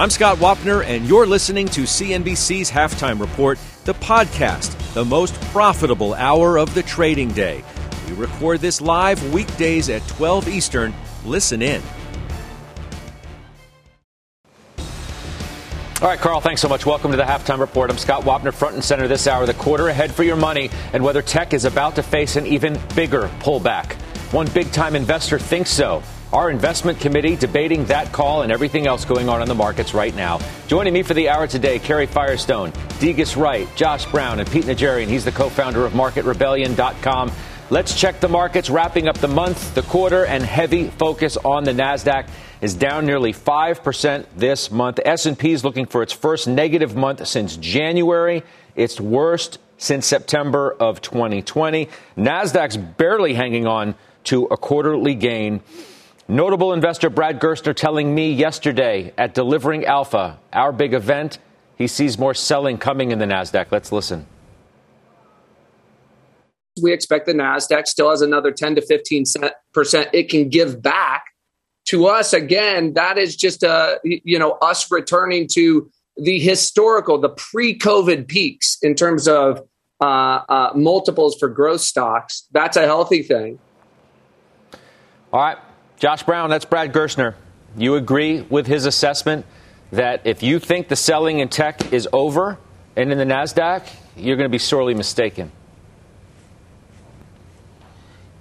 I'm Scott Wapner, and you're listening to CNBC's Halftime Report, the podcast, the most profitable hour of the trading day. We record this live weekdays at 12 Eastern. Listen in. All right, Carl, thanks so much. Welcome to the Halftime Report. I'm Scott Wapner, front and center this hour. The quarter ahead for your money and whether tech is about to face an even bigger pullback. One big time investor thinks so. Our investment committee debating that call and everything else going on in the markets right now. Joining me for the hour today, Karen Firestone, Degas Wright, Josh Brown, and Pete Najarian. He's the co founder of MarketRebellion.com. Let's check the markets, wrapping up the month, the quarter, and heavy focus on the Nasdaq is down nearly 5% this month. S&P is looking for its first negative month since January, its worst since September of 2020. Nasdaq's barely hanging on to a quarterly gain. Notable investor Brad Gerstner telling me yesterday at Delivering Alpha, our big event, he sees more selling coming in the Nasdaq. Let's listen we expect the Nasdaq still has another 10 to 15 percent it can give back to us. Again, that is just a uh, you know us returning to the historical, the pre-COVID peaks in terms of uh, uh, multiples for growth stocks. That's a healthy thing. All right, Josh Brown. That's Brad Gerstner. You agree with his assessment that if you think the selling in tech is over and in the Nasdaq, you're going to be sorely mistaken.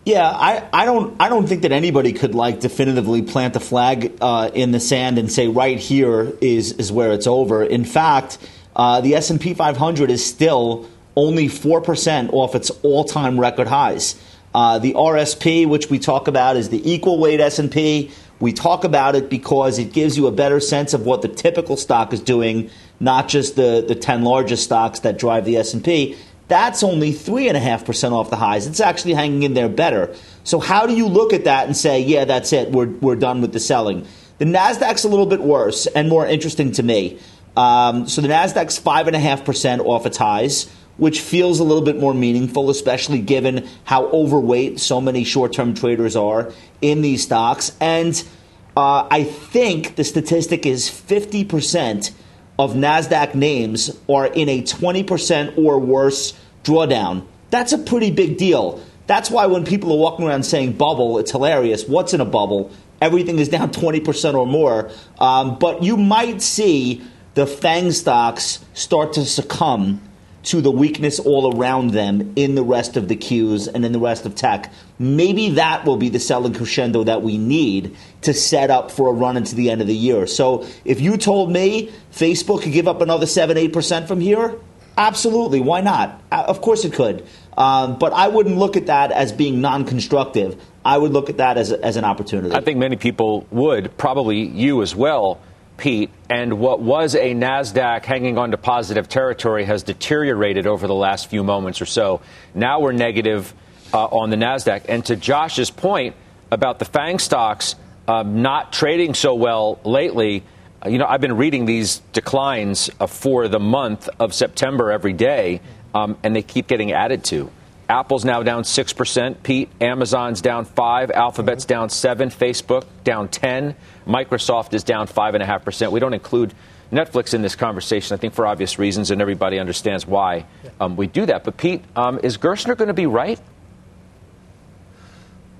Yeah, I, I don't I don't think that anybody could like definitively plant a flag uh, in the sand and say right here is is where it's over. In fact, uh, the S and P 500 is still only four percent off its all time record highs. Uh, the RSP, which we talk about, is the equal weight S and P. We talk about it because it gives you a better sense of what the typical stock is doing, not just the the ten largest stocks that drive the S and P. That's only 3.5% off the highs. It's actually hanging in there better. So, how do you look at that and say, yeah, that's it, we're, we're done with the selling? The NASDAQ's a little bit worse and more interesting to me. Um, so, the NASDAQ's 5.5% off its highs, which feels a little bit more meaningful, especially given how overweight so many short term traders are in these stocks. And uh, I think the statistic is 50% of NASDAQ names are in a 20% or worse drawdown. That's a pretty big deal. That's why when people are walking around saying bubble, it's hilarious. What's in a bubble? Everything is down 20% or more. Um, but you might see the FANG stocks start to succumb to the weakness all around them in the rest of the Qs and in the rest of tech. Maybe that will be the selling crescendo that we need to set up for a run into the end of the year. So if you told me Facebook could give up another 7 8% from here, absolutely. Why not? Uh, of course it could. Um, but I wouldn't look at that as being non constructive. I would look at that as, as an opportunity. I think many people would, probably you as well. Pete, and what was a NASDAQ hanging on to positive territory has deteriorated over the last few moments or so. Now we're negative uh, on the NASDAQ. And to Josh's point about the FANG stocks um, not trading so well lately, you know, I've been reading these declines uh, for the month of September every day, um, and they keep getting added to. Apple's now down 6%. Pete, Amazon's down 5 Alphabet's down 7 Facebook down 10 Microsoft is down 5.5%. We don't include Netflix in this conversation, I think, for obvious reasons, and everybody understands why um, we do that. But, Pete, um, is Gerstner going to be right?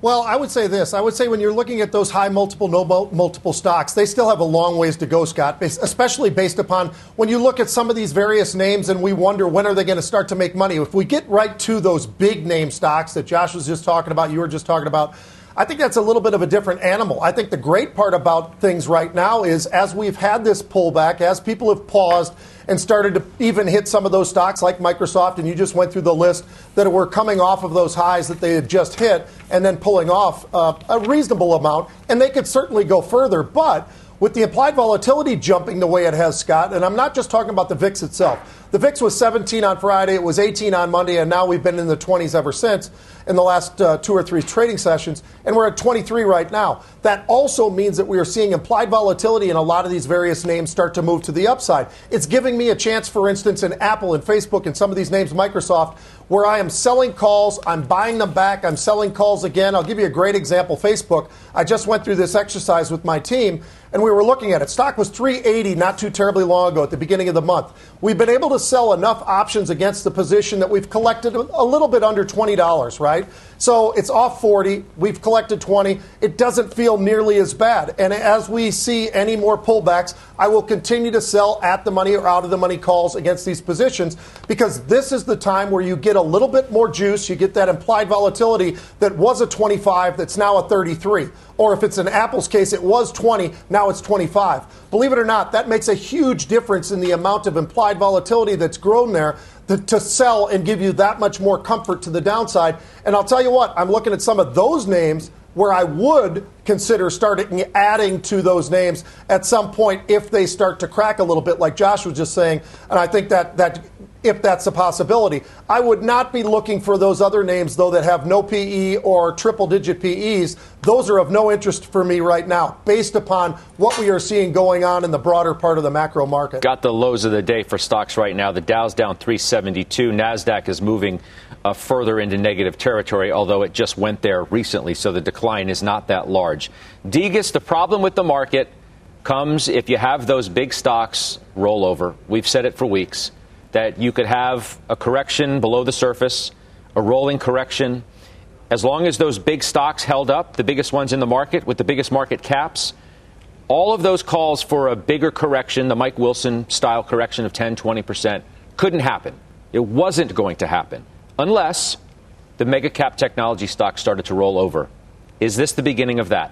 Well, I would say this. I would say when you're looking at those high multiple, no multiple stocks, they still have a long ways to go, Scott, especially based upon when you look at some of these various names and we wonder when are they going to start to make money. If we get right to those big name stocks that Josh was just talking about, you were just talking about, I think that's a little bit of a different animal. I think the great part about things right now is as we've had this pullback, as people have paused and started to even hit some of those stocks like Microsoft, and you just went through the list that were coming off of those highs that they had just hit and then pulling off uh, a reasonable amount, and they could certainly go further. But with the implied volatility jumping the way it has, Scott, and I'm not just talking about the VIX itself. The VIX was 17 on Friday, it was 18 on Monday, and now we've been in the 20s ever since in the last uh, two or three trading sessions, and we're at 23 right now. That also means that we are seeing implied volatility in a lot of these various names start to move to the upside. It's giving me a chance, for instance, in Apple and Facebook and some of these names, Microsoft, where I am selling calls, I'm buying them back, I'm selling calls again. I'll give you a great example Facebook. I just went through this exercise with my team and we were looking at it. Stock was 380 not too terribly long ago at the beginning of the month. We've been able to sell enough options against the position that we've collected a little bit under $20, right? So it's off 40. We've collected 20. It doesn't feel nearly as bad. And as we see any more pullbacks, I will continue to sell at the money or out of the money calls against these positions because this is the time where you get a little bit more juice. You get that implied volatility that was a 25 that's now a 33. Or if it's an Apple's case, it was 20, now it's 25. Believe it or not, that makes a huge difference in the amount of implied volatility that's grown there to, to, sell and give you that much more comfort to the downside. And I'll tell you what, I'm looking at some of those names where I would consider starting adding to those names at some point if they start to crack a little bit, like Josh was just saying. And I think that that if that's a possibility. I would not be looking for those other names, though, that have no PE or triple digit PEs. Those are of no interest for me right now, based upon what we are seeing going on in the broader part of the macro market. Got the lows of the day for stocks right now. The Dow's down 372. NASDAQ is moving uh, further into negative territory, although it just went there recently, so the decline is not that large. Degas, the problem with the market comes if you have those big stocks roll over. We've said it for weeks that you could have a correction below the surface, a rolling correction. As long as those big stocks held up, the biggest ones in the market with the biggest market caps, all of those calls for a bigger correction, the Mike Wilson style correction of 10, 20%, couldn't happen. It wasn't going to happen unless the mega cap technology stocks started to roll over. Is this the beginning of that?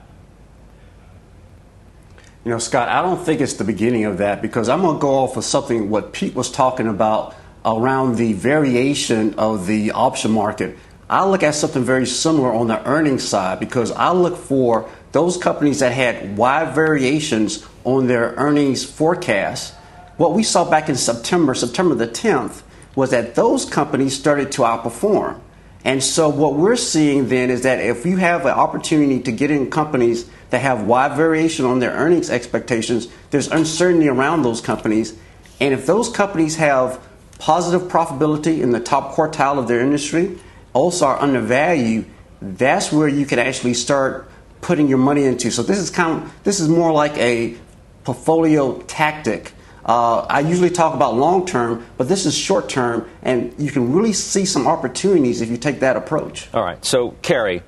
You know, Scott, I don't think it's the beginning of that because I'm going to go off of something what Pete was talking about around the variation of the option market. I look at something very similar on the earnings side because I look for those companies that had wide variations on their earnings forecast. What we saw back in September, September the 10th, was that those companies started to outperform. And so what we're seeing then is that if you have an opportunity to get in companies that have wide variation on their earnings expectations, there's uncertainty around those companies. And if those companies have positive profitability in the top quartile of their industry, also are undervalued, that's where you can actually start putting your money into. So this is kind of this is more like a portfolio tactic. Uh, I usually talk about long term, but this is short term, and you can really see some opportunities if you take that approach. All right. So, Karen,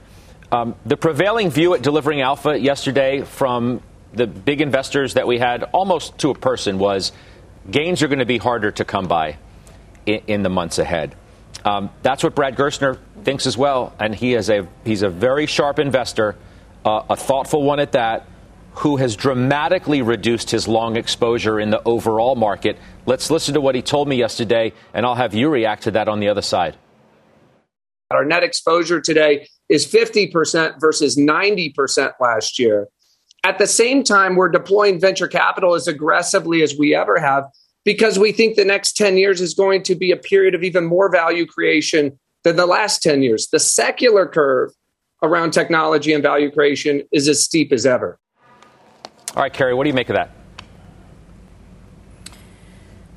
um, the prevailing view at delivering alpha yesterday from the big investors that we had almost to a person was gains are going to be harder to come by in, in the months ahead. Um, that's what Brad Gerstner thinks as well, and he is a he's a very sharp investor, uh, a thoughtful one at that, who has dramatically reduced his long exposure in the overall market. Let's listen to what he told me yesterday, and I'll have you react to that on the other side. Our net exposure today is 50% versus 90% last year. At the same time, we're deploying venture capital as aggressively as we ever have because we think the next 10 years is going to be a period of even more value creation than the last 10 years. The secular curve around technology and value creation is as steep as ever. All right, Karen, what do you make of that?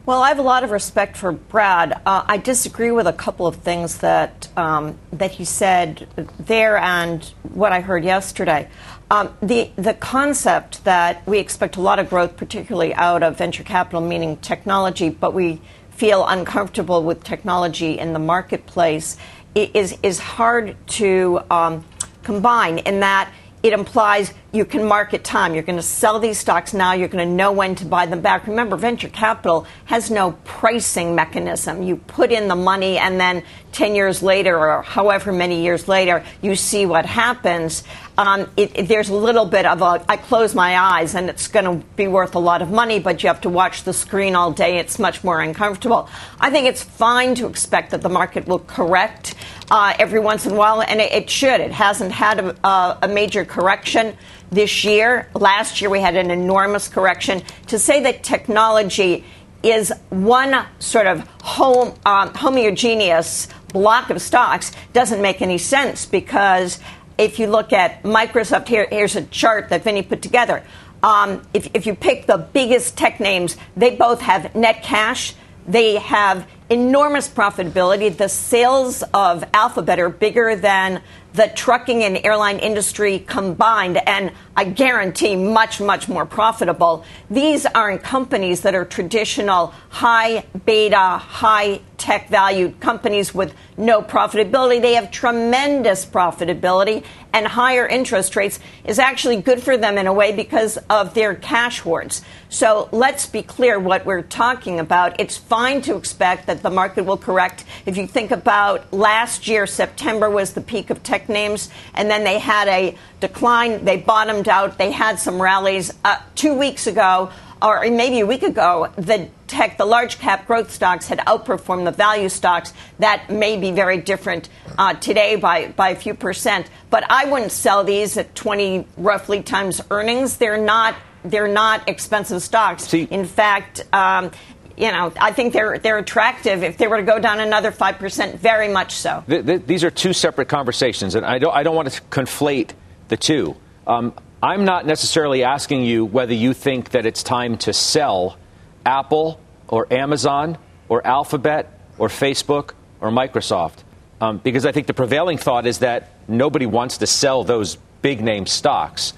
Well, I have a lot of respect for Brad. Uh, I disagree with a couple of things that um, that he said there and what I heard yesterday. Um, the the concept that we expect a lot of growth, particularly out of venture capital, meaning technology, but we feel uncomfortable with technology in the marketplace, is is hard to um, combine. In that it implies you can market time. You're going to sell these stocks now. You're going to know when to buy them back. Remember, venture capital has no pricing mechanism. You put in the money, and then 10 years later, or however many years later, you see what happens. Um, it, it, there's a little bit of a I close my eyes, and it's going to be worth a lot of money, but you have to watch the screen all day. It's much more uncomfortable. I think it's fine to expect that the market will correct uh, every once in a while, and it, it should. It hasn't had a, a, major correction this year. Last year, we had an enormous correction. To say that technology is one sort of home, um, homogeneous block of stocks doesn't make any sense because if you look at Microsoft, here, here's a chart that Vinny put together. Um, if, if you pick the biggest tech names, they both have net cash. They have enormous profitability. The sales of Alphabet are bigger than the trucking and airline industry combined, and I guarantee much, much more profitable. These aren't companies that are traditional high beta, high tech valued companies with no profitability. They have tremendous profitability, and higher interest rates is actually good for them in a way because of their cash hoards. So let's be clear what we're talking about. It's fine to expect that the market will correct. If you think about last year, September was the peak of tech names, and then they had a decline. They bottomed out. They had some rallies. Uh, two weeks ago, or maybe a week ago, the tech, the large cap growth stocks had outperformed the value stocks. That may be very different uh, today by, by a few percent. But I wouldn't sell these at 20 roughly times earnings. They're not they're not expensive stocks. See, In fact, um, you know, I think they're they're attractive. If they were to go down another five percent, very much so. Th- th- these are two separate conversations, and I don't I don't want to conflate the two. Um, I'm not necessarily asking you whether you think that it's time to sell Apple or Amazon or Alphabet or Facebook or Microsoft, um, because I think the prevailing thought is that nobody wants to sell those big name stocks.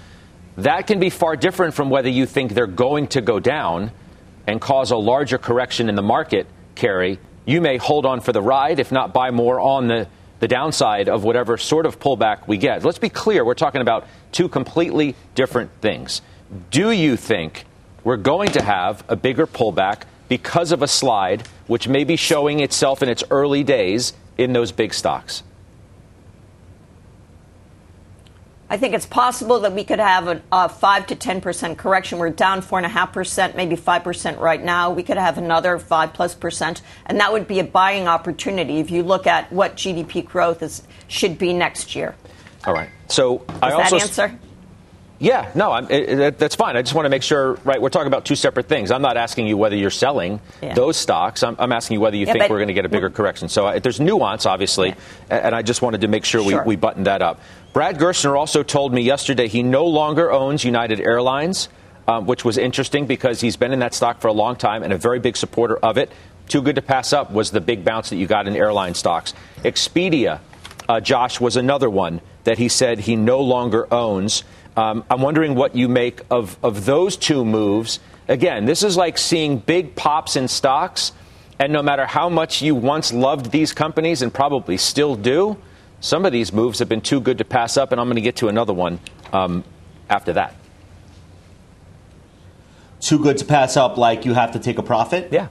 That can be far different from whether you think they're going to go down and cause a larger correction in the market, Karen, you may hold on for the ride, if not buy more on the, the downside of whatever sort of pullback we get. Let's be clear, we're talking about two completely different things. Do you think we're going to have a bigger pullback because of a slide which may be showing itself in its early days in those big stocks? I think it's possible that we could have a, a 5 to 10 percent correction. We're down 4.5 percent, maybe 5 percent right now. We could have another 5 plus percent, and that would be a buying opportunity if you look at what GDP growth is, should be next year. All right. So Does I also. That answer? Yeah, no, it, it, that's fine. I just want to make sure, right? We're talking about two separate things. I'm not asking you whether you're selling yeah. those stocks. I'm, I'm, asking you whether you yeah, think we're going to get a bigger correction. So uh, there's nuance, obviously, yeah. and I just wanted to make sure, sure. We, we buttoned that up. Brad Gerstner also told me yesterday he no longer owns United Airlines, um, which was interesting because he's been in that stock for a long time and a very big supporter of it. Too good to pass up was the big bounce that you got in airline stocks. Expedia, uh, Josh, was another one that he said he no longer owns. Um, I'm wondering what you make of, of those two moves. Again, this is like seeing big pops in stocks, and no matter how much you once loved these companies and probably still do, some of these moves have been too good to pass up, and I'm going to get to another one um, after that. Too good to pass up, like you have to take a profit? Yeah. Is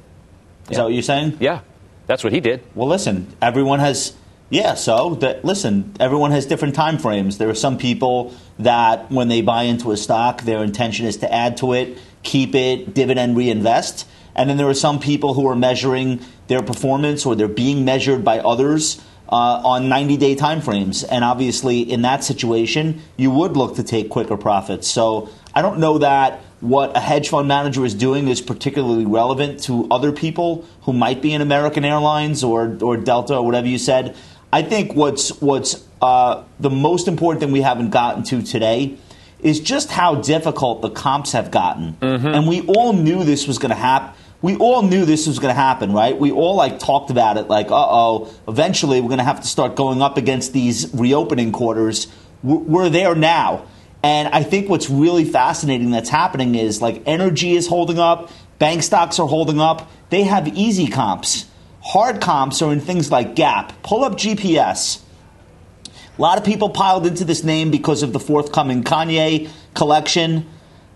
yeah. that what you're saying? Yeah. That's what he did. Well, listen, everyone has yeah, so that, listen, everyone has different time frames. There are some people that when they buy into a stock, their intention is to add to it, keep it, dividend reinvest. And then there are some people who are measuring their performance or they're being measured by others on 90 day time frames. And obviously, in that situation, you would look to take quicker profits. So I don't know that what a hedge fund manager is doing is particularly relevant to other people who might be in American Airlines or, or Delta or whatever you said. I think what's what's uh, the most important thing we haven't gotten to today is just how difficult the comps have gotten, mm-hmm. and we all knew this was going to happen. We all knew this was going to happen, right? We all like talked about it, like, uh oh, eventually we're going to have to start going up against these reopening quarters. We're there now. And I think what's really fascinating that's happening is like energy is holding up, bank stocks are holding up. They have easy comps. Hard comps are in things like Gap. Pull up GPS. A lot of people piled into this name because of the forthcoming Kanye collection.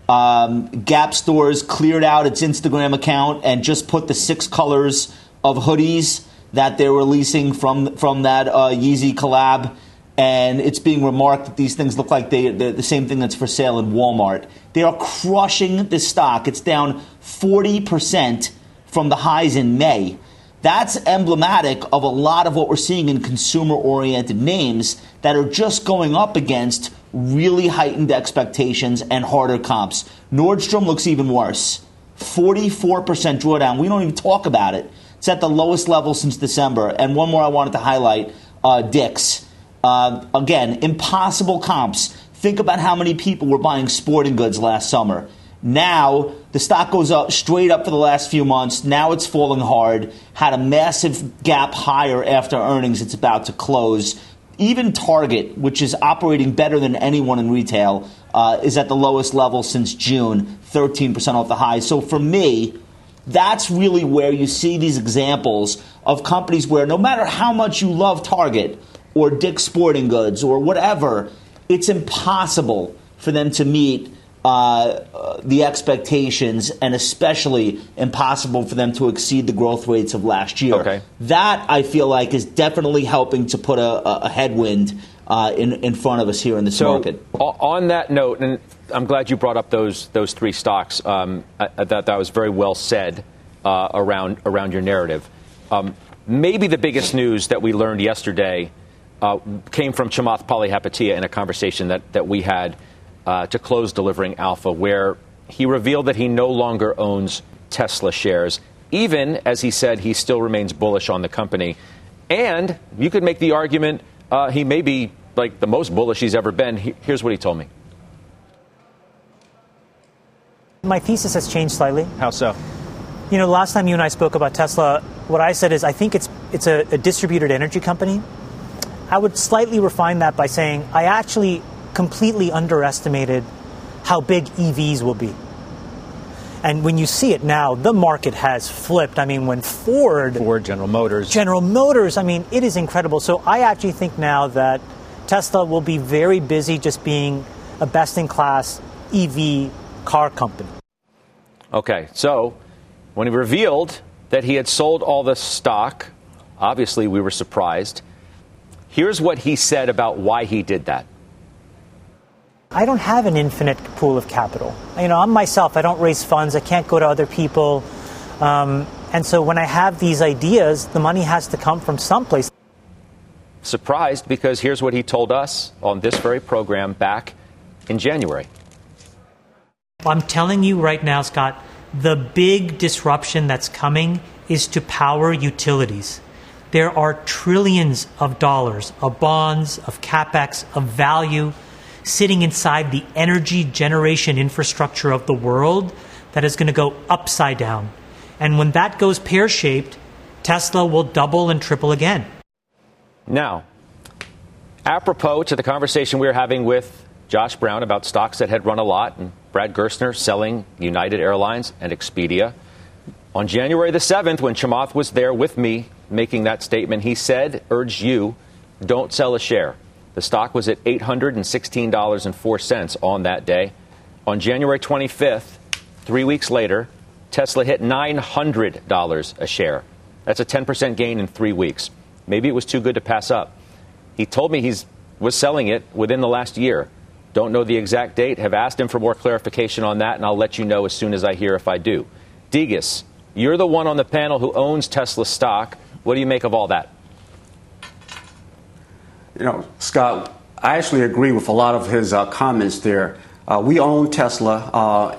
Um, Gap stores cleared out its Instagram account and just put the six colors of hoodies that they're releasing from from that uh, Yeezy collab. And it's being remarked that these things look like they, they're the same thing that's for sale in Walmart. They are crushing the stock. It's down 40% from the highs in May. That's emblematic of a lot of what we're seeing in consumer oriented names that are just going up against really heightened expectations and harder comps. Nordstrom looks even worse. 44% drawdown. We don't even talk about it. It's at the lowest level since December. And one more I wanted to highlight uh, Dick's. Uh, again, impossible comps. Think about how many people were buying sporting goods last summer. Now the stock goes up straight up for the last few months. Now it's falling hard. Had a massive gap higher after earnings. It's about to close. Even Target, which is operating better than anyone in retail, uh, is at the lowest level since June, 13% off the high. So for me, that's really where you see these examples of companies where no matter how much you love Target or Dick's Sporting Goods or whatever, it's impossible for them to meet uh, the expectations and especially impossible for them to exceed the growth rates of last year. Okay. That I feel like is definitely helping to put a, a headwind uh, in, in front of us here in this so, market. On that note, and I'm glad you brought up those those three stocks. Um, I, that that was very well said uh, around around your narrative. Um, maybe the biggest news that we learned yesterday uh, came from Chamath Palihapitiya in a conversation that that we had uh, to close delivering Alpha, where he revealed that he no longer owns Tesla shares, even as he said he still remains bullish on the company. And you could make the argument uh, he may be like the most bullish he's ever been. He, here's what he told me. My thesis has changed slightly. How so? You know, last time you and I spoke about Tesla, what I said is I think it's it's a, a distributed energy company. I would slightly refine that by saying I actually completely underestimated how big EVs will be. And when you see it now, the market has flipped. I mean, when Ford, Ford, General Motors, General Motors, I mean, it is incredible. So I actually think now that Tesla will be very busy just being a best in class EV car company. Okay, so when he revealed that he had sold all the stock, obviously we were surprised. Here's what he said about why he did that. I don't have an infinite pool of capital. You know, I'm myself, I don't raise funds, I can't go to other people. Um, and so when I have these ideas, the money has to come from someplace. Surprised because here's what he told us on this very program back in January. I'm telling you right now, Scott, the big disruption that's coming is to power utilities. There are trillions of dollars of bonds, of capex, of value sitting inside the energy generation infrastructure of the world that is going to go upside down. And when that goes pear shaped, Tesla will double and triple again. Now, apropos to the conversation we were having with Josh Brown about stocks that had run a lot and Brad Gerstner selling United Airlines and Expedia. On January the 7th, when Chamath was there with me making that statement, he said, urged you, don't sell a share. The stock was at $816.04 on that day. On January 25th, three weeks later, Tesla hit $900 a share. That's a 10% gain in three weeks. Maybe it was too good to pass up. He told me he was selling it within the last year. Don't know the exact date. Have asked him for more clarification on that, and I'll let you know as soon as I hear if I do. Degas, you're the one on the panel who owns Tesla stock. What do you make of all that? You know, Scott, I actually agree with a lot of his uh, comments there. Uh, we own Tesla uh,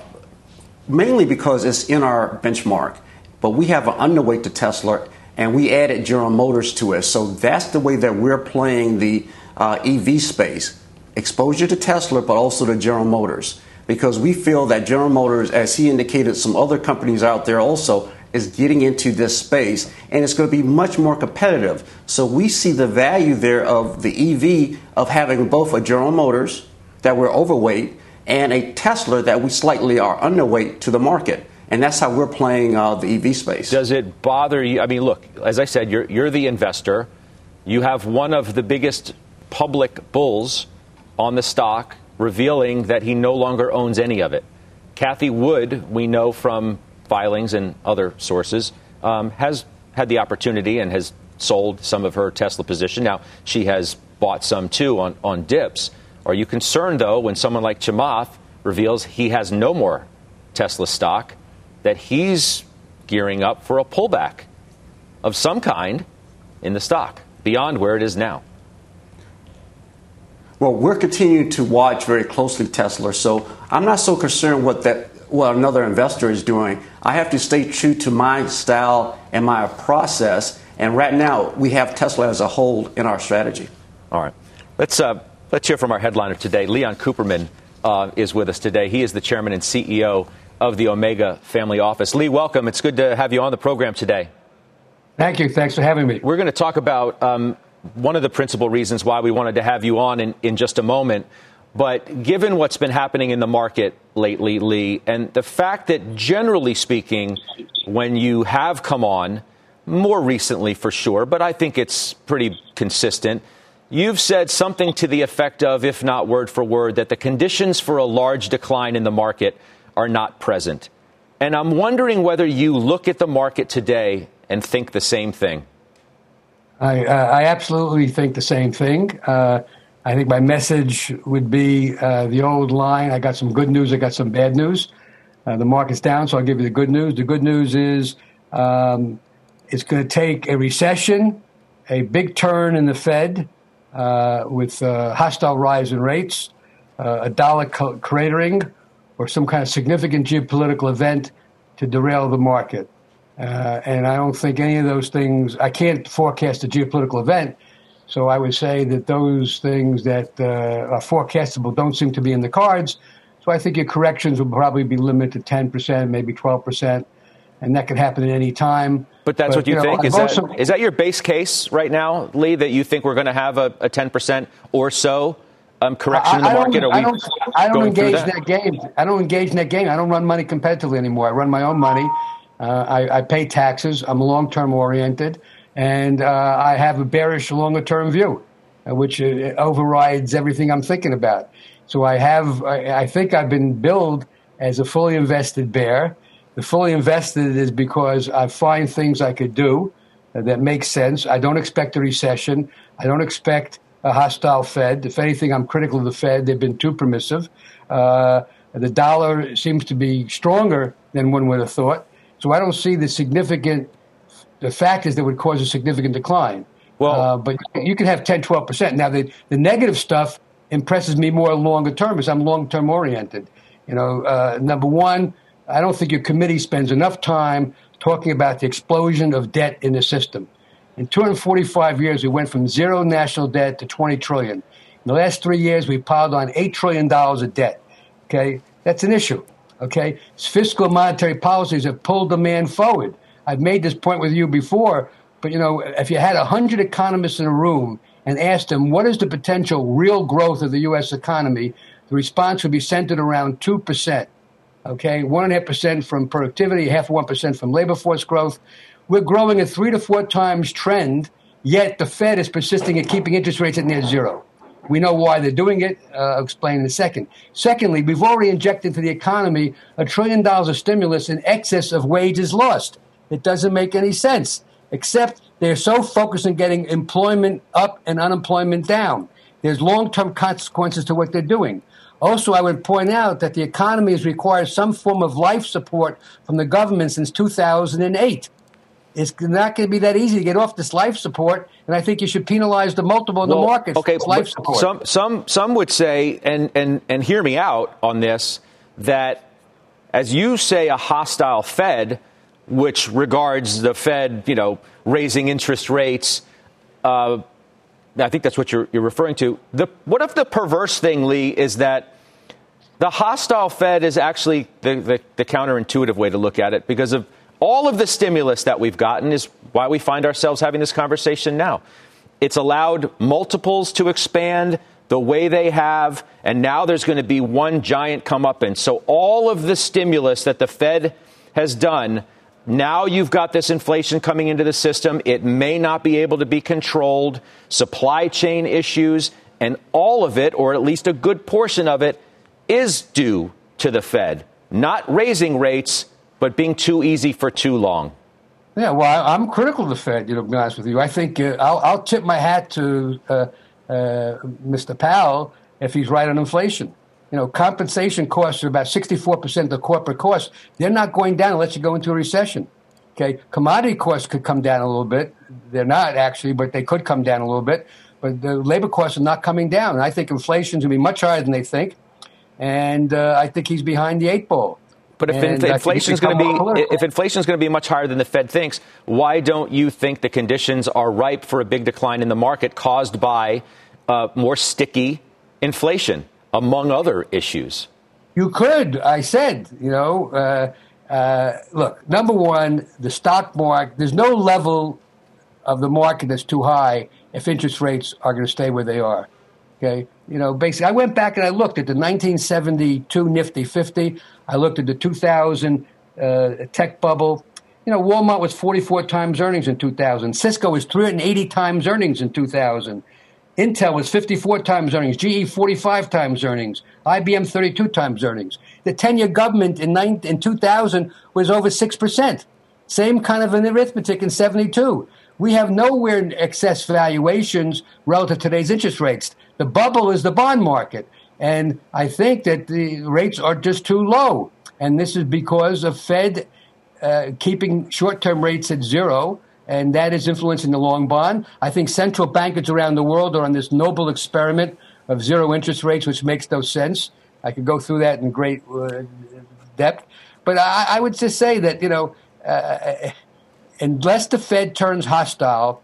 mainly because it's in our benchmark, but we have an underweight to Tesla and we added General Motors to it. So that's the way that we're playing the uh, EV space exposure to Tesla, but also to General Motors. Because we feel that General Motors, as he indicated, some other companies out there also is getting into this space and it's going to be much more competitive. So we see the value there of the EV of having both a General Motors that we're overweight and a Tesla that we slightly are underweight to the market. And that's how we're playing uh, the EV space. Does it bother you? I mean, look, as I said, you're, you're the investor. You have one of the biggest public bulls on the stock revealing that he no longer owns any of it. Cathie Wood, we know from filings and other sources, um, has had the opportunity and has sold some of her Tesla position. Now, she has bought some too on, on dips. Are you concerned, though, when someone like Chamath reveals he has no more Tesla stock, that he's gearing up for a pullback? of some kind in the stock beyond where it is now? Well, we're continuing to watch very closely Tesla, so I'm not so concerned what that what another investor is doing. I have to stay true to my style and my process. And right now, we have Tesla as a whole in our strategy. All right, let's uh, let's hear from our headliner today. Leon Cooperman uh, is with us today. He is the chairman and CEO of the Omega Family Office. Lee, welcome. It's good to have you on the program today. Thank you. Thanks for having me. We're going to talk about um, one of the principal reasons why we wanted to have you on in, in just a moment. But given what's been happening in the market lately, Lee, and the fact that generally speaking, when you have come on, more recently for sure, but I think it's pretty consistent, you've said something to the effect of, if not word for word, that the conditions for a large decline in the market are not present. And I'm wondering whether you look at the market today and think the same thing. I, uh, I absolutely think the same thing. Uh, I think my message would be uh, the old line I got some good news, I got some bad news. Uh, the market's down, so I'll give you the good news. The good news is um, it's going to take a recession, a big turn in the Fed uh, with uh, hostile rise in rates, a dollar cratering, or some kind of significant geopolitical event to derail the market. Uh, and I don't think any of those things, I can't forecast a geopolitical event. So I would say that those things that uh, are forecastable don't seem to be in the cards. So I think your corrections will probably be limited to 10%, maybe 12%. And that could happen at any time. But that's but, what you, you know, think? Is that, is that your base case right now, Lee, that you think we're going to have a, a 10% or so um, correction in the market? I don't, I don't engage that? that? game. I don't engage in that game. I don't run money competitively anymore. I run my own money. Uh, I, I, pay taxes. I'm long term oriented, and uh, I have a bearish longer term view, uh, which uh, overrides everything I'm thinking about. So I have. I, I, think I've been billed as a fully invested bear. The fully invested is because I find things I could do that make sense. I don't expect a recession. I don't expect a hostile Fed. If anything, I'm critical of the Fed. They've been too permissive. Uh, the dollar seems to be stronger than one would have thought. So I don't see the significant the factors that would cause a significant decline. Well, uh, but you can have 10, 12 percent. Now the the negative stuff impresses me more longer term because I'm long term oriented. You know, uh, number one, I don't think your committee spends enough time talking about the explosion of debt in the system. In 245 years, we went from zero national debt to 20 trillion. In the last three years, we piled on $8 trillion of debt. Okay? That's an issue. Okay, fiscal and monetary policies have pulled demand forward. I've made this point with you before, but you know, if you had hundred economists in a room and asked them what is the potential real growth of the U.S. economy, the response would be centered around two percent. Okay, one and a half percent from productivity, half one percent from labor force growth. We're growing at three to four times trend, yet the Fed is persisting at keeping interest rates at near zero. We know why they're doing it. Uh, I'll explain in a second. Secondly, we've already injected into the economy a trillion dollars of stimulus in excess of wages lost. It doesn't make any sense, except they're so focused on getting employment up and unemployment down. There's long term consequences to what they're doing. Also, I would point out that the economy has required some form of life support from the government since 2008. It's not going to be that easy to get off this life support, and I think you should penalize the multiple in well, the market. Okay, life support. some some some would say, and and and hear me out on this, that as you say, a hostile Fed, which regards the Fed, you know, raising interest rates. Uh, I think that's what you're, you're referring to. The, what if the perverse thing, Lee, is that the hostile Fed is actually the, the, the counterintuitive way to look at it because of all of the stimulus that we've gotten is why we find ourselves having this conversation now. It's allowed multiples to expand the way they have, and now there's going to be one giant come up in. So all of the stimulus that the Fed has done, now you've got this inflation coming into the system. It may not be able to be controlled, supply chain issues, and all of it, or at least a good portion of it, is due to the Fed. Not raising rates, but being too easy for too long. Yeah, well, I'm critical of the Fed. You know, to be honest with you, I think uh, I'll, I'll, tip my hat to uh, uh, Mr. Powell if he's right on inflation. You know, compensation costs are about 64% of the corporate costs. They're not going down unless you go into a recession. Okay, commodity costs could come down a little bit. They're not actually, but they could come down a little bit. But the labor costs are not coming down. And I think inflation is going to be much higher than they think. And uh, I think he's behind the eight ball. But if inflation is going to be if inflation is going to be much higher than the Fed thinks, why don't you think the conditions are ripe for a big decline in the market caused by uh, more sticky inflation, among other issues? You could. I said, you know, uh, uh, look. Number one, the stock market. There's no level of the market that's too high if interest rates are going to stay where they are. Okay, you know, basically, I went back and I looked at the 1972 Nifty 50. I looked at the 2000 uh, tech bubble. You know, Walmart was 44 times earnings in 2000. Cisco was 380 times earnings in 2000. Intel was 54 times earnings. GE 45 times earnings. IBM 32 times earnings. The 10-year government in, in 2000 was over 6%. Same kind of an arithmetic in 72. We have nowhere in excess valuations relative to today's interest rates. The bubble is the bond market. And I think that the rates are just too low. And this is because of Fed uh, keeping short term rates at zero, and that is influencing the long bond. I think central bankers around the world are on this noble experiment of zero interest rates, which makes no sense. I could go through that in great uh, depth. But I, I, would just say that, you know, uh, unless the Fed turns hostile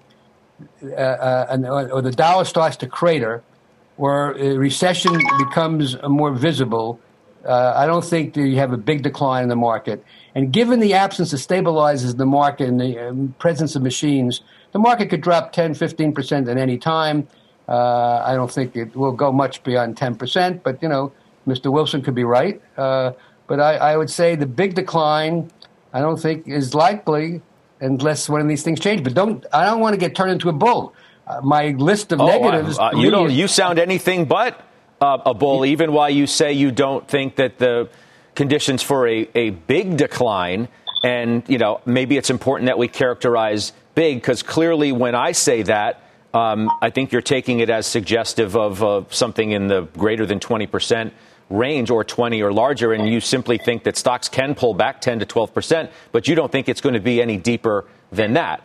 uh, uh, and, or the dollar starts to crater, where a recession becomes more visible, uh, I don't think you have a big decline in the market. And given the absence of stabilizers in the market and the um, presence of machines, the market could drop 10, 15% at any time. Uh, I don't think it will go much beyond 10%, but, you know, Mr. Wilson could be right. Uh, but I, I would say the big decline, I don't think is likely unless one of these things change. But don't I don't want to get turned into a bull uh, my list of oh, negatives. You don't. You sound anything but uh, a bull, even while you say you don't think that the conditions for a, a big decline. And you know, maybe it's important that we characterize big because clearly, when I say that. Um, I think you're taking it as suggestive of uh, something in the greater than 20 percent range or 20 or larger, and you simply think that stocks can pull back 10 to 12 percent, but you don't think it's going to be any deeper than that.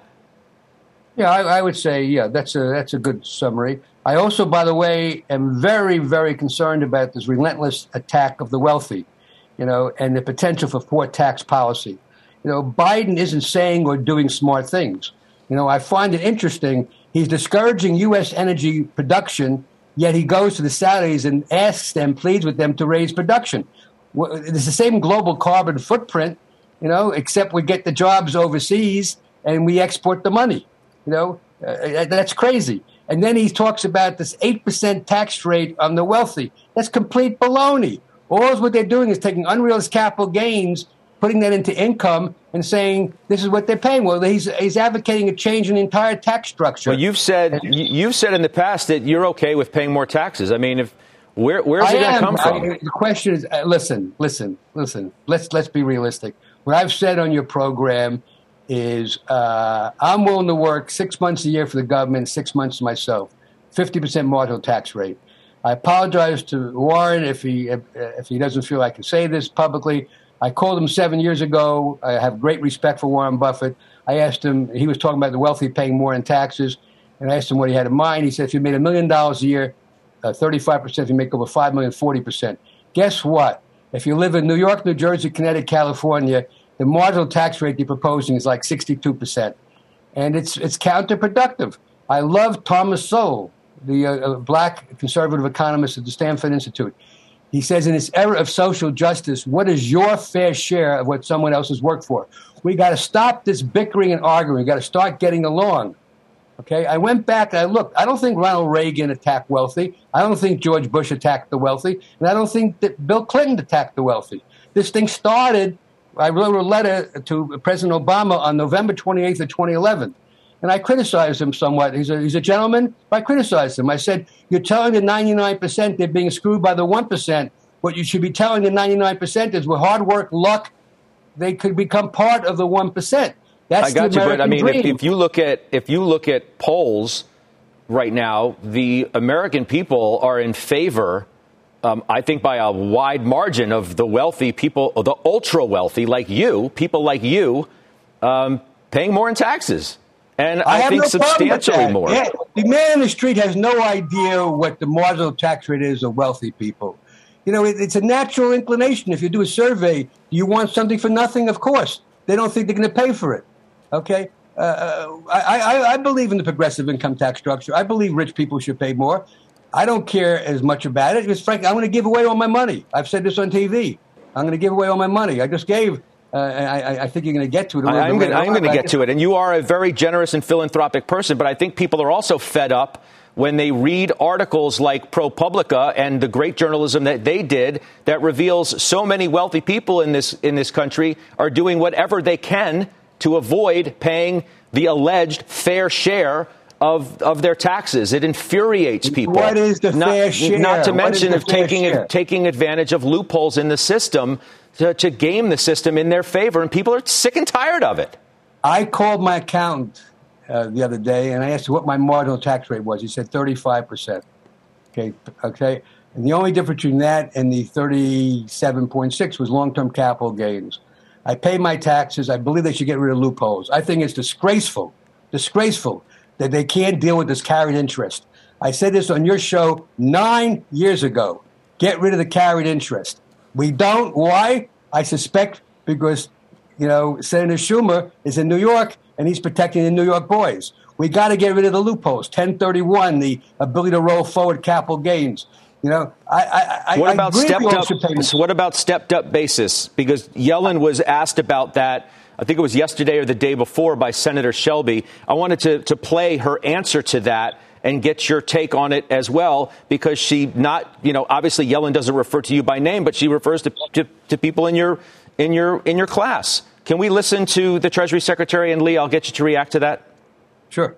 Yeah, I, I, would say, yeah, that's a that's a good summary. I also, by the way, am very, very concerned about this relentless attack of the wealthy, you know, and the potential for poor tax policy. You know, Biden isn't saying or doing smart things. You know, I find it interesting. He's discouraging U.S. energy production, yet he goes to the Saudis and asks them, pleads with them to raise production. It's the same global carbon footprint, you know, except we get the jobs overseas and we export the money. You know, uh, that's crazy. And then he talks about this 8% tax rate on the wealthy. That's complete baloney. All what they're doing is taking unrealized capital gains, putting that into income, and saying this is what they're paying. Well, he's, he's advocating a change in the entire tax structure. Well, you've said you've said in the past that you're okay with paying more taxes. I mean, if where where's it going to come from? I, the question is, uh, listen, listen, listen. Let's let's be realistic. What I've said on your program is uh, I'm willing to work six months a year for the government, six months myself, 50% marginal tax rate. I apologize to Warren if he if, if, he doesn't feel I can say this publicly. I called him seven years ago. I have great respect for Warren Buffett. I asked him. He was talking about the wealthy paying more in taxes, and I asked him what he had in mind. He said, if you made a million dollars a year, uh, 35%. If you make over five million, 40%. Guess what? If you live in New York, New Jersey, Connecticut, California, the marginal tax rate they're proposing is like 62%. And it's, it's counterproductive. I love Thomas Sowell, the uh, uh, black conservative economist at the Stanford Institute. He says, in this era of social justice, what is your fair share of what someone else has worked for? We got to stop this bickering and arguing. We got to start getting along. Okay, I went back and I looked. I don't think Ronald Reagan attacked wealthy. I don't think George Bush attacked the wealthy, and I don't think that Bill Clinton attacked the wealthy. This thing started I wrote a letter to President Obama on November 28th of 2011. And I criticized him somewhat. He's a, he's a gentleman. I criticized him. I said, You're telling the 99% they're being screwed by the 1%. What you should be telling the 99% is with hard work, luck, they could become part of the 1%. That's I got you, but I mean, if, if, you look at if you look at polls right now, the American people are in favor um, I think by a wide margin of the wealthy people, the ultra wealthy like you, people like you, um, paying more in taxes. And I, I think no substantially more. Yeah. The man in the street has no idea what the marginal tax rate is of wealthy people. You know, it, it's a natural inclination. If you do a survey, you want something for nothing? Of course. They don't think they're going to pay for it. Okay? Uh, uh, I, I, I believe in the progressive income tax structure. I believe rich people should pay more. I don't care as much about it frankly, I'm going to give away all my money. I've said this on TV. I'm going to give away all my money. I just gave. Uh, I, I, think you're going to get to it. I'm going to get to it. And you are a very generous and philanthropic person, but I think people are also fed up when they read articles like ProPublica and the great journalism that they did that reveals so many wealthy people in this in this country are doing whatever they can to avoid paying the alleged fair share of, of their taxes. It infuriates people. What is the not, fair share? Not to mention of taking taking advantage of loopholes in the system to, to game the system in their favor, and people are sick and tired of it. I called my accountant uh, the other day and I asked him what my marginal tax rate was. He said 35 percent. Okay, okay. And the only difference between that and the 37.6 was long-term capital gains. I pay my taxes. I believe they should get rid of loopholes. I think it's disgraceful, disgraceful that they can't deal with this carried interest. I said this on your show nine years ago. Get rid of the carried interest. We don't. Why? I suspect because, you know, Senator Schumer is in New York and he's protecting the New York boys. We got to get rid of the loopholes. 1031, the ability to roll forward capital gains. You know, I, I, what I about stepped up? What about stepped up basis? Because Yellen was asked about that. I think it was yesterday or the day before by Senator Shelby. I wanted to, to play her answer to that and get your take on it as well, because she not, you know, obviously Yellen doesn't refer to you by name, but she refers to, to, to people in your in your in your class. Can we listen to the Treasury Secretary and Lee? I'll get you to react to that. Sure.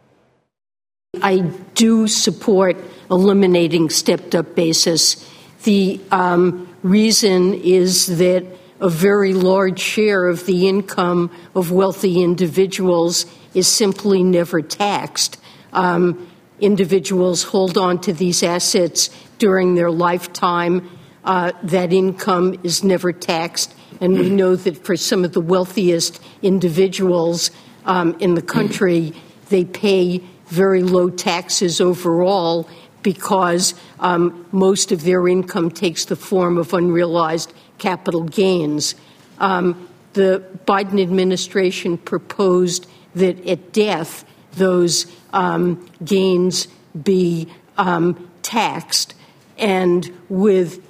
I do support eliminating stepped up basis. The um, reason is that a very large share of the income of wealthy individuals is simply never taxed. Um, individuals hold on to these assets during their lifetime. Uh, that income is never taxed. And we know that for some of the wealthiest individuals um, in the country, they pay very low taxes overall because um, most of their income takes the form of unrealized capital gains. Um, the Biden administration proposed that at death, those um, gains be um, taxed, and with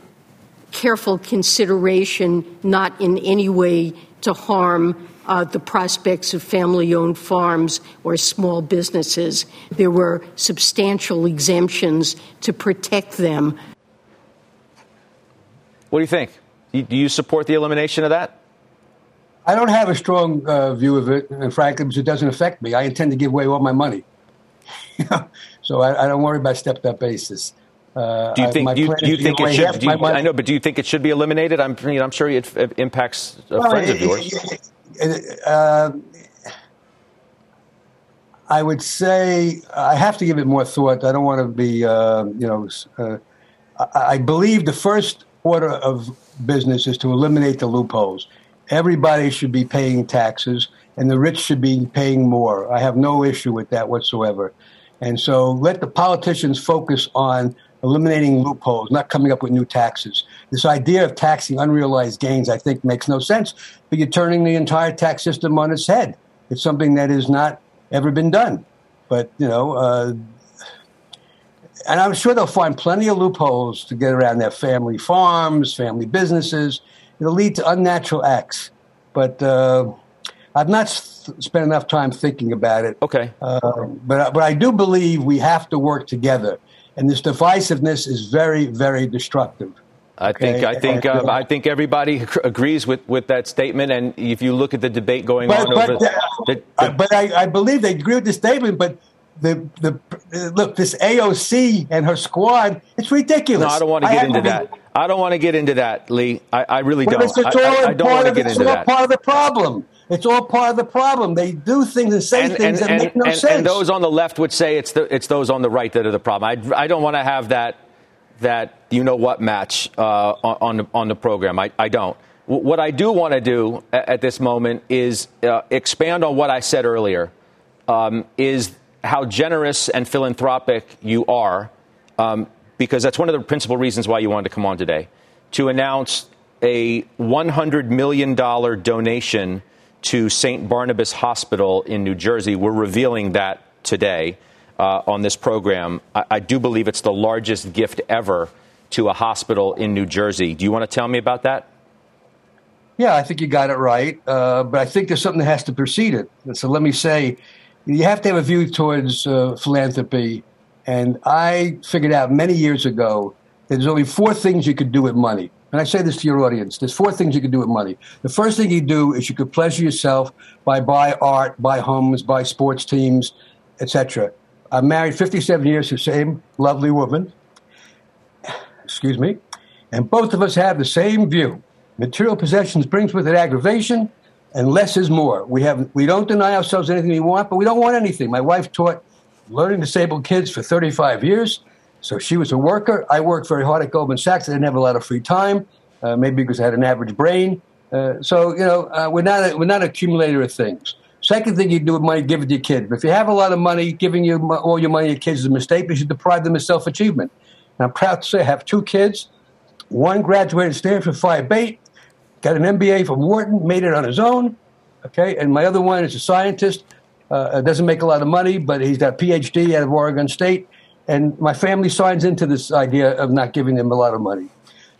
careful consideration, not in any way to harm uh, the prospects of family owned farms or small businesses. There were substantial exemptions to protect them. What do you think? Do you support the elimination of that? I don't have a strong uh, view of it, and frankly, because it doesn't affect me. I intend to give away all my money. so I, I, don't worry about stepped up basis. Uh, do you think? Do you, do you think it should? You, I know, but do you think it should be eliminated? I'm, you know, I'm sure it, it impacts well, friends it, of yours. Uh, I would say I have to give it more thought. I don't want to be, uh, you know, uh, I, I believe the first order of business is to eliminate the loopholes. Everybody should be paying taxes, and the rich should be paying more. I have no issue with that whatsoever. And so let the politicians focus on eliminating loopholes, not coming up with new taxes. This idea of taxing unrealized gains, I think, makes no sense. But you're turning the entire tax system on its head. It's something that has not ever been done. But, you know, uh, and I'm sure they'll find plenty of loopholes to get around their family farms, family businesses. It'll lead to unnatural acts. But uh, I've not spent enough time thinking about it. Okay. Uh, but, but I do believe we have to work together and this divisiveness is very, very destructive. I think I think uh, I think everybody agrees with, with that statement. And if you look at the debate going but, on but, over, uh, the, the, but I, I, believe they agree with the statement. But the the look, this AOC and her squad, it's ridiculous. No, I don't want to get into that. I don't want to get into that, Lee. I, I really don't. It's, it's I, I, don't want to get into that. Part of the problem. It's all part of the problem. They do things and say and, things and, that make no sense. And those on the left would say it's the, it's those on the right that are the problem. I, I don't want to have that that you know what match uh, on the, on the program. I, I don't. What I do want to do at this moment is uh, expand on what I said earlier. Um, is how generous and philanthropic you are, um, because that's one of the principal reasons why you wanted to come on today, to announce a $100 million donation to St. Barnabas Hospital in New Jersey. We're revealing that today uh, on this program. I, I do believe it's the largest gift ever to a hospital in New Jersey. Do you want to tell me about that? Yeah, I think you got it right. Uh, but I think there's something that has to precede it. So let me say, you have to have a view towards uh, philanthropy. And I figured out many years ago that there's only four things you could do with money. And I say this to your audience. There's four things you could do with money. The first thing you do is you could pleasure yourself by buy art, buy homes, buy sports teams, etc. I'm married 57 years to the same lovely woman. Excuse me. And both of us have the same view. Material possessions brings with it aggravation, and less is more. We have we don't deny ourselves anything we want, but we don't want anything. My wife taught learning disabled kids for 35 years. So she was a worker. I worked very hard at Goldman Sachs. I didn't have a lot of free time, uh, maybe because I had an average brain. Uh, so you know, uh, we're not a, we're not an accumulator of things. Second thing you do with money, give it to your kids. But if you have a lot of money, giving you all your money to your kids is a mistake. Because you deprive them of self achievement. I'm proud to say I have two kids. One graduated Stanford Phi Beta, got an MBA from Wharton, made it on his own. Okay, and my other one is a scientist. Uh, doesn't make a lot of money, but he's got a PhD out of Oregon State. And my family signs into this idea of not giving them a lot of money.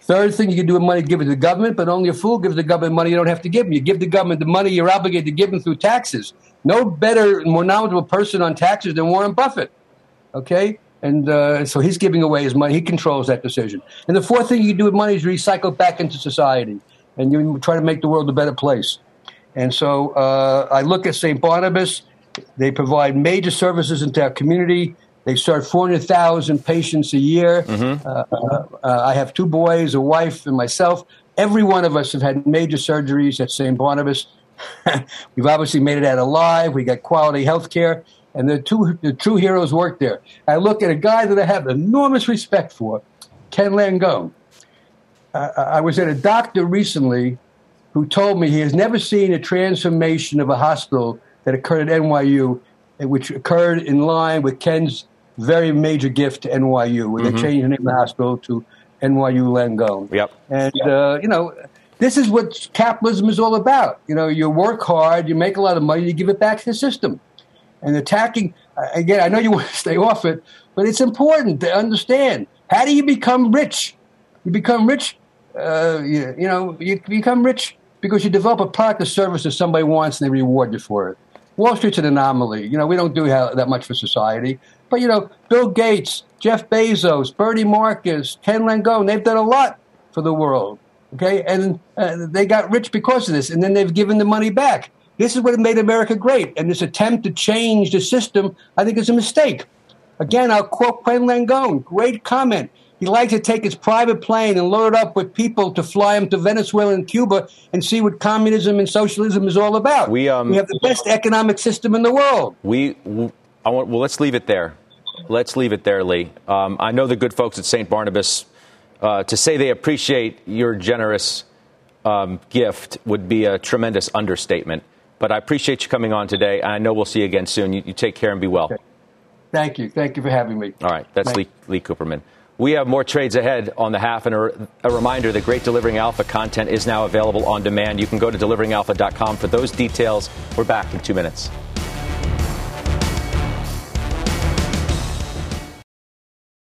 Third thing you can do with money, give it to the government, but only a fool gives the government money you don't have to give them. You give the government the money you're obligated to give them through taxes. No better, more knowledgeable person on taxes than Warren Buffett. Okay? And uh, so he's giving away his money. He controls that decision. And the fourth thing you can do with money is recycle back into society. And you try to make the world a better place. And so uh, I look at St. Barnabas. They provide major services into our community. They serve 400,000 patients a year. Mm-hmm. Uh, uh, uh, I have two boys, a wife, and myself. Every one of us have had major surgeries at St. Barnabas. We've obviously made it out alive. We got quality health care. And the, two, the true heroes work there. I look at a guy that I have enormous respect for, Ken Langone. Uh, I was at a doctor recently who told me he has never seen a transformation of a hospital that occurred at NYU, which occurred in line with Ken's very major gift to NYU, where mm-hmm. they changed the name of the hospital to NYU Langone. Yep. And, uh, you know, this is what capitalism is all about. You know, you work hard, you make a lot of money, you give it back to the system. And attacking, again, I know you want to stay off it, but it's important to understand how do you become rich? You become rich, uh, you, you know, you become rich because you develop a product or service that somebody wants and they reward you for it. Wall Street's an anomaly. You know, we don't do that much for society. But, you know, Bill Gates, Jeff Bezos, Bernie Marcus, Ken Langone, they've done a lot for the world. Okay? And uh, they got rich because of this, and then they've given the money back. This is what made America great. And this attempt to change the system, I think, is a mistake. Again, I'll quote Ken Langone. Great comment. He likes to take his private plane and load it up with people to fly him to Venezuela and Cuba and see what communism and socialism is all about. We, um, we have the best economic system in the world. We, I want, well, let's leave it there. Let's leave it there, Lee. Um, I know the good folks at St. Barnabas. Uh, to say they appreciate your generous um, gift would be a tremendous understatement. But I appreciate you coming on today. I know we'll see you again soon. You, you take care and be well. Okay. Thank you. Thank you for having me. All right. That's Lee, Lee Cooperman. We have more trades ahead on the half, and a, a, reminder that great Delivering Alpha content is now available on demand. You can go to deliveringalpha.com for those details. We're back in two minutes.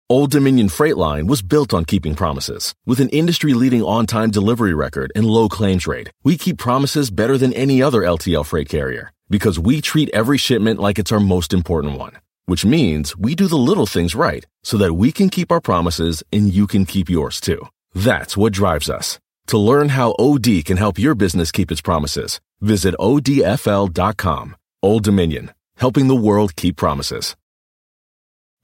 Old Dominion Freight Line was built on keeping promises. With an industry leading on time delivery record and low claims rate, we keep promises better than any other LTL freight carrier because we treat every shipment like it's our most important one. Which means we do the little things right so that we can keep our promises and you can keep yours too. That's what drives us. To learn how OD can help your business keep its promises, visit odfl.com. Old Dominion, helping the world keep promises.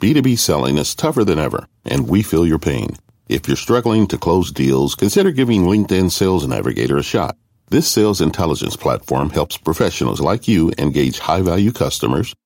B2B selling is tougher than ever, and we feel your pain. If you're struggling to close deals, consider giving LinkedIn Sales Navigator a shot. This sales intelligence platform helps professionals like you engage high value customers,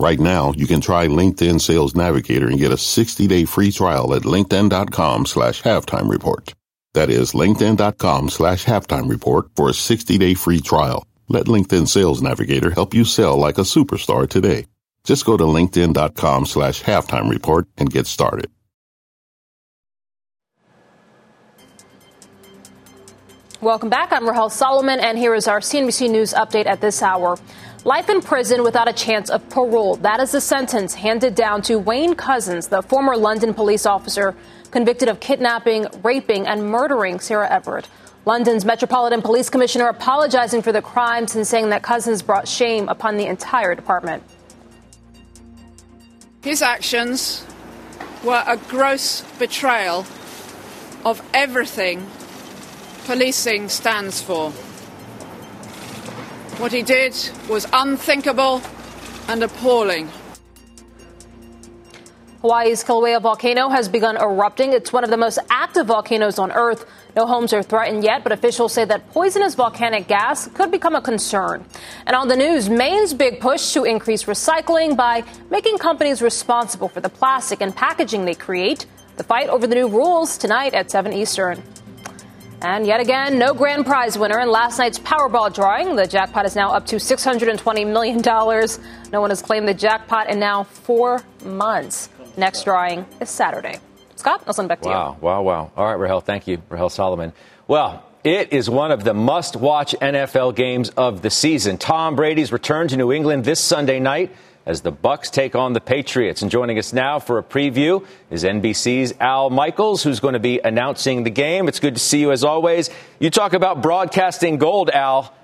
Right now, you can try LinkedIn Sales Navigator and get a 60-day free trial at linkedin.com slash halftime report. That is linkedin.com slash halftime report for a 60-day free trial. Let LinkedIn Sales Navigator help you sell like a superstar today. Just go to linkedin.com slash halftime report and get started. Welcome back. I'm Rahel Solomon, and here is our CNBC News update at this hour. Life in prison without a chance of parole. That is the sentence handed down to Wayne Couzens, the former London police officer convicted of kidnapping, raping, and murdering Sarah Everard. London's Metropolitan Police Commissioner apologizing for the crimes and saying that Couzens brought shame upon the entire department. His actions were a gross betrayal of everything policing stands for. What he did was unthinkable and appalling. Hawaii's Kilauea volcano has begun erupting. It's one of the most active volcanoes on Earth. No homes are threatened yet, but officials say that poisonous volcanic gas could become a concern. And on the news, Maine's big push to increase recycling by making companies responsible for the plastic and packaging they create. The fight over the new rules tonight at 7 Eastern. And yet again, no grand prize winner in last night's Powerball drawing. The jackpot is now up to $620 million. No one has claimed the jackpot in now four months. Next drawing is Saturday. Scott, I'll send back to you. Wow, wow, wow. All right, Rahel, thank you, Rahel Solomon. Well, it is one of the must watch NFL games of the season. Tom Brady's return to New England this Sunday night as the Bucs take on the Patriots. And joining us now for a preview is NBC's Al Michaels, who's going to be announcing the game. It's good to see you as always. You talk about broadcasting gold, Al.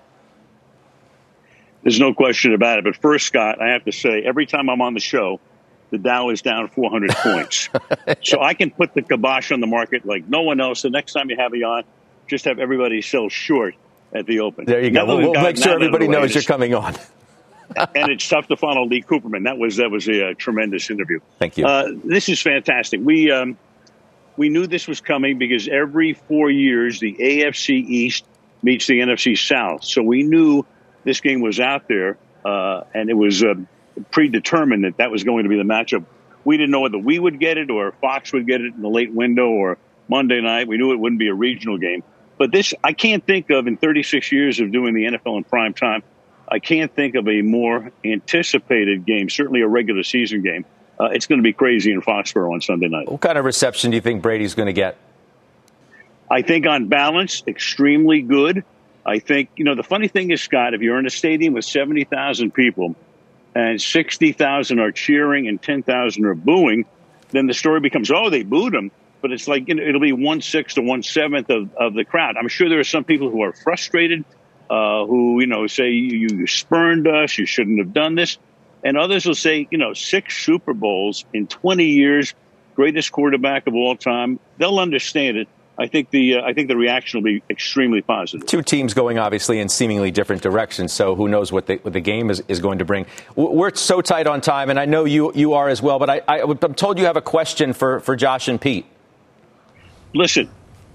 There's no question about it. But first, Scott, I have to say, every time I'm on the show, the Dow is down 400 points. So I can put the kibosh on the market like no one else. The next time you have me on, just have everybody sell short at the open. There you go. We'll, we'll make sure everybody knows you're coming on. and it's tough to follow Lee Cooperman. That was that was a, uh, tremendous interview. Thank you. Uh, this is fantastic. We um, we knew this was coming because every four years the AFC East meets the NFC South, so we knew this game was out there, uh, and it was. Uh, predetermined that that was going to be the matchup. We didn't know whether we would get it or Fox would get it in the late window or Monday night. We knew it wouldn't be a regional game. But this, I can't think of in 36 years of doing the NFL in prime time, I can't think of a more anticipated game, certainly a regular season game. Uh, it's going to be crazy in Foxborough on Sunday night. What kind of reception do you think Brady's going to get? I think on balance, extremely good. I think, you know, the funny thing is, Scott, if you're in a stadium with 70,000 people, and 60,000 are cheering and 10,000 are booing, then the story becomes, oh, they booed him. But it's like you know, it'll be one sixth to one seventh of, of the crowd. I'm sure there are some people who are frustrated, uh, who you know say you, you spurned us, you shouldn't have done this, and others will say, you know, six Super Bowls in 20 years, greatest quarterback of all time. They'll understand it. I think the uh, I think the reaction will be extremely positive. Two teams going obviously in seemingly different directions, so who knows what the, what the game is, is going to bring. We're so tight on time, and I know you you are as well. But I, I, am told you have a question for, for Josh and Pete. Listen,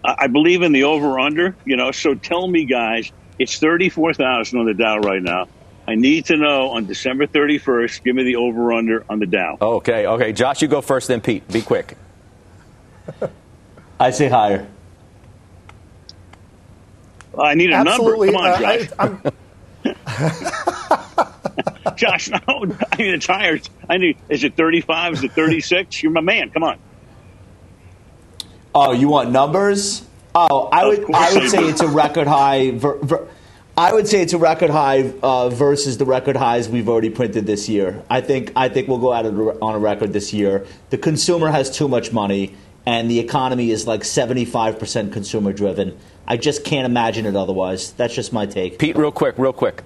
I believe in the over under. You know, so tell me, guys, it's thirty four thousand on the Dow right now. I need to know on December 31st, give me the over under on the Dow. Okay, okay. Josh, you go first, then Pete. Be quick. I say higher. I need a Absolutely. number. Come on, Josh. Uh, Josh, no, I mean a higher. I need. Is it thirty-five? Is it thirty-six? You're my man. Come on. Oh, you want numbers? Oh, I would. I would say it's a record high. Ver, ver, I would say it's a record high uh, versus the record highs we've already printed this year. I think. I think we'll go out on a record this year. The consumer has too much money and the economy is like 75% consumer driven. I just can't imagine it otherwise. That's just my take. Pete, real quick, real quick.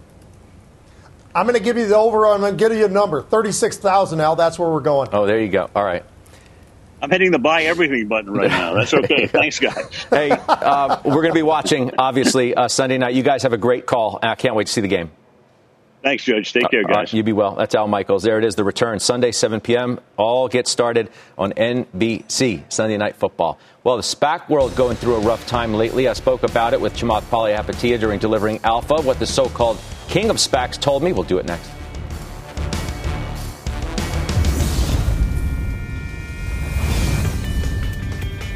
I'm going to give you the over. I'm going to give you a number 36,000, Al. That's where we're going. Oh, there you go. All right. I'm hitting the buy everything button right now. That's okay. Thanks, guys. Hey, uh, we're going to be watching, obviously, uh, Sunday night. You guys have a great call. I can't wait to see the game. Thanks, Judge. Take care, guys. you be well. That's Al Michaels. There it is, the return. Sunday, 7 p.m. All get started on NBC, Sunday Night Football. Well, the SPAC world going through a rough time lately. I spoke about it with Chamath Palihapitiya during delivering Alpha. What the so-called king of SPACs told me. We'll do it next.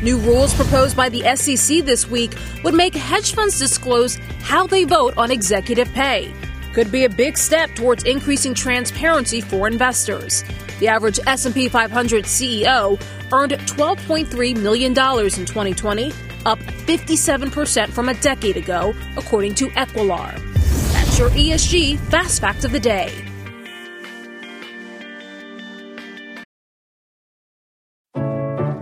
New rules proposed by the SEC this week would make hedge funds disclose how they vote on executive pay could be a big step towards increasing transparency for investors. The average S&P 500 CEO earned $12.3 million in 2020, up 57% from a decade ago, according to Equilar. That's your ESG Fast Fact of the Day.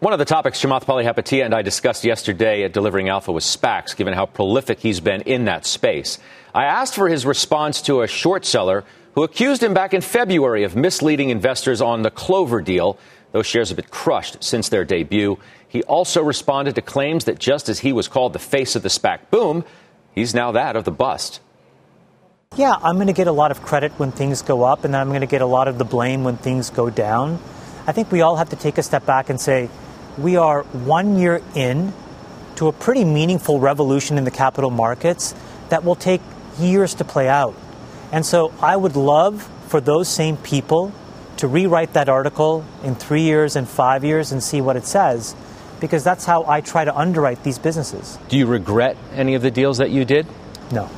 One of the topics Chamath Palihapitiya and I discussed yesterday at Delivering Alpha was SPACs, given how prolific he's been in that space. I asked for his response to a short seller who accused him back in February of misleading investors on the Clover deal. Those shares have been crushed since their debut. He also responded to claims that just as he was called the face of the SPAC boom, he's now that of the bust. Yeah, I'm going to get a lot of credit when things go up, and I'm going to get a lot of the blame when things go down. I think we all have to take a step back and say, we are one year in to a pretty meaningful revolution in the capital markets that will take years to play out. And so I would love for those same people to rewrite that article in three years and five years and see what it says, because that's how I try to underwrite these businesses. Do you regret any of the deals that you did? No.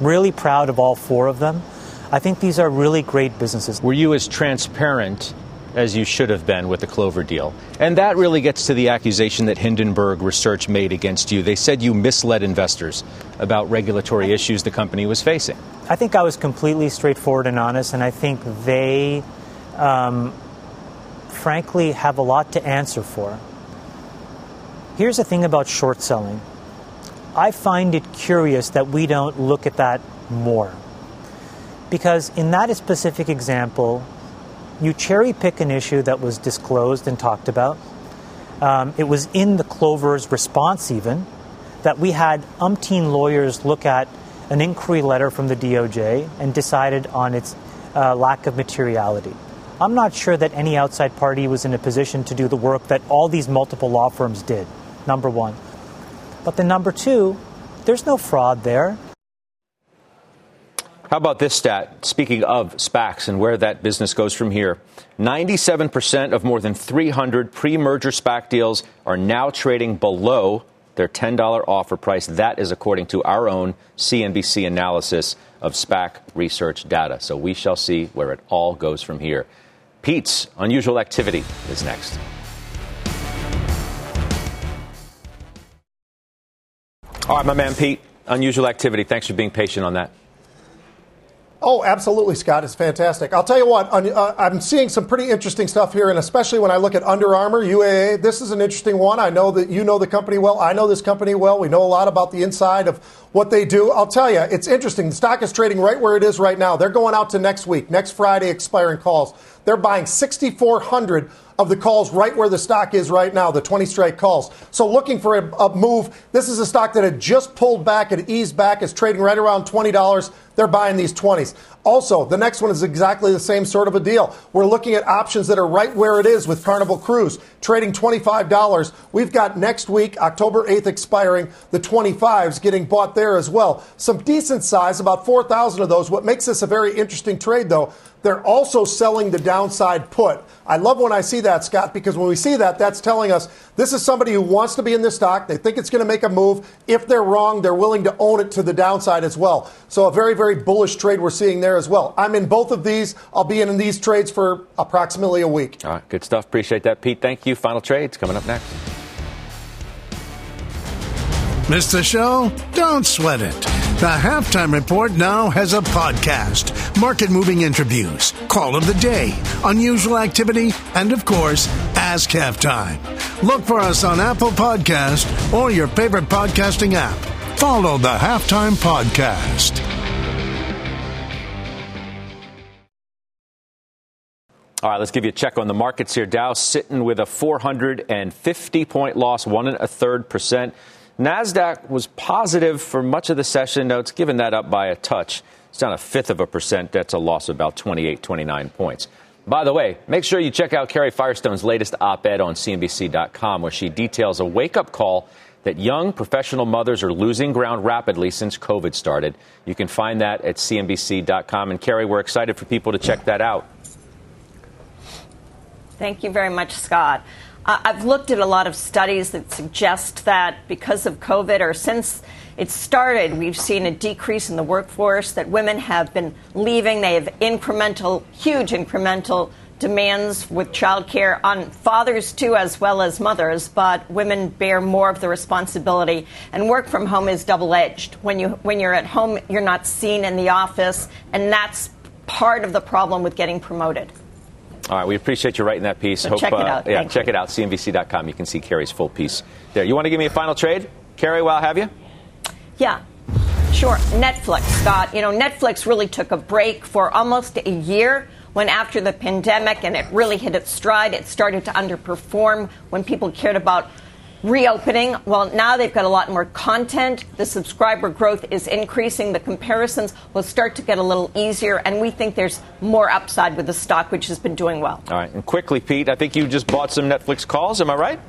Really proud of all four of them. I think these are really great businesses. Were you as transparent as you should have been with the Clover deal. And that really gets to the accusation that Hindenburg Research made against you. They said you misled investors about regulatory issues the company was facing. I think I was completely straightforward and honest, and I think they, um, frankly, have a lot to answer for. Here's the thing about short selling I find it curious that we don't look at that more. Because in that specific example, you cherry pick an issue that was disclosed and talked about. Um, it was in the Clover's response, even, that we had umpteen lawyers look at an inquiry letter from the DOJ and decided on its uh, lack of materiality. I'm not sure that any outside party was in a position to do the work that all these multiple law firms did, number one. But the number two, there's no fraud there. How about this stat? Speaking of SPACs and where that business goes from here, 97% of more than 300 pre merger SPAC deals are now trading below their $10 offer price. That is according to our own CNBC analysis of SPAC research data. So we shall see where it all goes from here. Pete's unusual activity is next. All right, my man Pete, unusual activity. Thanks for being patient on that. Oh, absolutely, Scott. It's fantastic. I'll tell you what, uh, I'm seeing some pretty interesting stuff here, and especially when I look at Under Armour, UAA, this is an interesting one. I know that you know the company well. I know this company well. We know a lot about the inside of what they do. I'll tell you, it's interesting. The stock is trading right where it is right now. They're going out to next week, next Friday, expiring calls. They're buying 6,400 of the calls right where the stock is right now, the 20 strike calls. So looking for a, a, move. This is a stock that had just pulled back, it eased back, it's trading right around $20. They're buying these 20s. Also, the next one is exactly the same sort of a deal. We're looking at options that are right where it is with Carnival Cruise, trading $25. We've got next week, October 8th expiring, the 25s getting bought there as well. Some decent size, about 4,000 of those. What makes this a very interesting trade, though, they're also selling the downside put. I love when I see that, Scott, because when we see that, that's telling us this is somebody who wants to be in this stock. They think it's going to make a move. If they're wrong, they're willing to own it to the downside as well. So a very, very bullish trade we're seeing there as well. I'm in both of these. I'll be in these trades for approximately a week. All right, good stuff. Appreciate that, Pete. Thank you. Final trades coming up next. Missed the show? Don't sweat it. The Halftime Report now has a podcast, market moving interviews, call of the day, unusual activity, and of course, Ask Halftime. Look for us on Apple Podcast or your favorite podcasting app. Follow the Halftime Podcast. All right, let's give you a check on the markets here. Dow sitting with a 450 point loss, one and a third percent. NASDAQ was positive for much of the session. Now, it's given that up by a touch. It's down a fifth of a percent. That's a loss of about 28, 29 points. By the way, make sure you check out Carrie Firestone's latest op ed on CNBC.com, where she details a wake up call that young professional mothers are losing ground rapidly since COVID started. You can find that at CNBC.com. And Carrie, we're excited for people to check that out. Thank you very much, Scott. I've looked at a lot of studies that suggest that because of COVID or since it started, we've seen a decrease in the workforce, that women have been leaving. They have incremental, huge incremental demands with childcare on fathers too, as well as mothers, but women bear more of the responsibility. And work from home is double edged. When, you, when you're at home, you're not seen in the office, and that's part of the problem with getting promoted. All right, we appreciate you writing that piece. So Hope, check it out. Uh, yeah, Thank check you. it out. CNBC.com. You can see Carrie's full piece there. You want to give me a final trade, Carrie? While I have you. Yeah. Sure. Netflix, Scott. You know, Netflix really took a break for almost a year when after the pandemic and it really hit its stride, it started to underperform when people cared about reopening. Well, now they've got a lot more content. The subscriber growth is increasing. The comparisons will start to get a little easier, and we think there's more upside with the stock, which has been doing well. All right. And quickly, Pete, I think you just bought some Netflix calls. Am I right?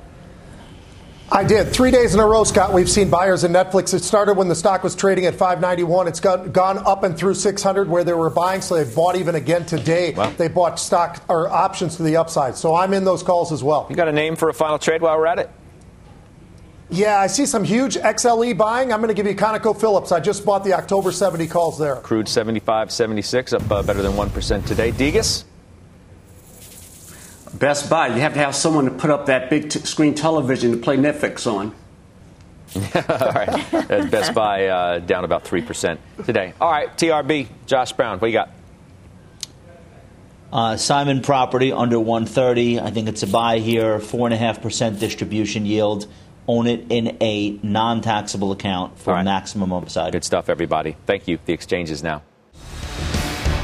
I did. Three days in a row, Scott, we've seen buyers in Netflix. It started when the stock was trading at 591. It's got, gone up and through 600 where they were buying, so they've bought even again today. Wow. They bought stock or options to the upside. So I'm in those calls as well. You got a name for a final trade while we're at it? Yeah, I see some huge XLE buying. I'm going to give you ConocoPhillips. I just bought the October 70 calls there. Crude 75, 76, up uh, better than 1% today. Degas? Best Buy. You have to have someone to put up that big t- screen television to play Netflix on. All right. Best Buy uh, down about 3% today. All right, TRB, Josh Brown, what you got? Uh, Simon Property under 130. I think it's a buy here. 4.5% distribution yield. Own it in a non taxable account for right. maximum upside. Good stuff, everybody. Thank you. The exchange is now.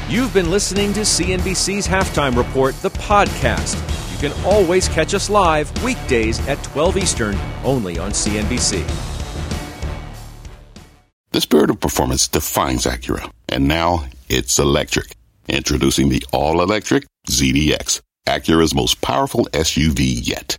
You've been listening to CNBC's Halftime Report, the podcast. You can always catch us live weekdays at 12 Eastern, only on CNBC. The spirit of performance defines Acura, and now it's electric. Introducing the all-electric ZDX, Acura's most powerful SUV yet.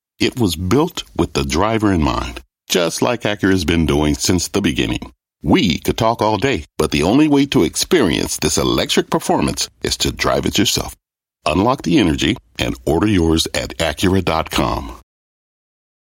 It was built with the driver in mind, just like Acura's been doing since the beginning. We could talk all day, but the only way to experience this electric performance is to drive it yourself. Unlock the energy and order yours at Acura.com.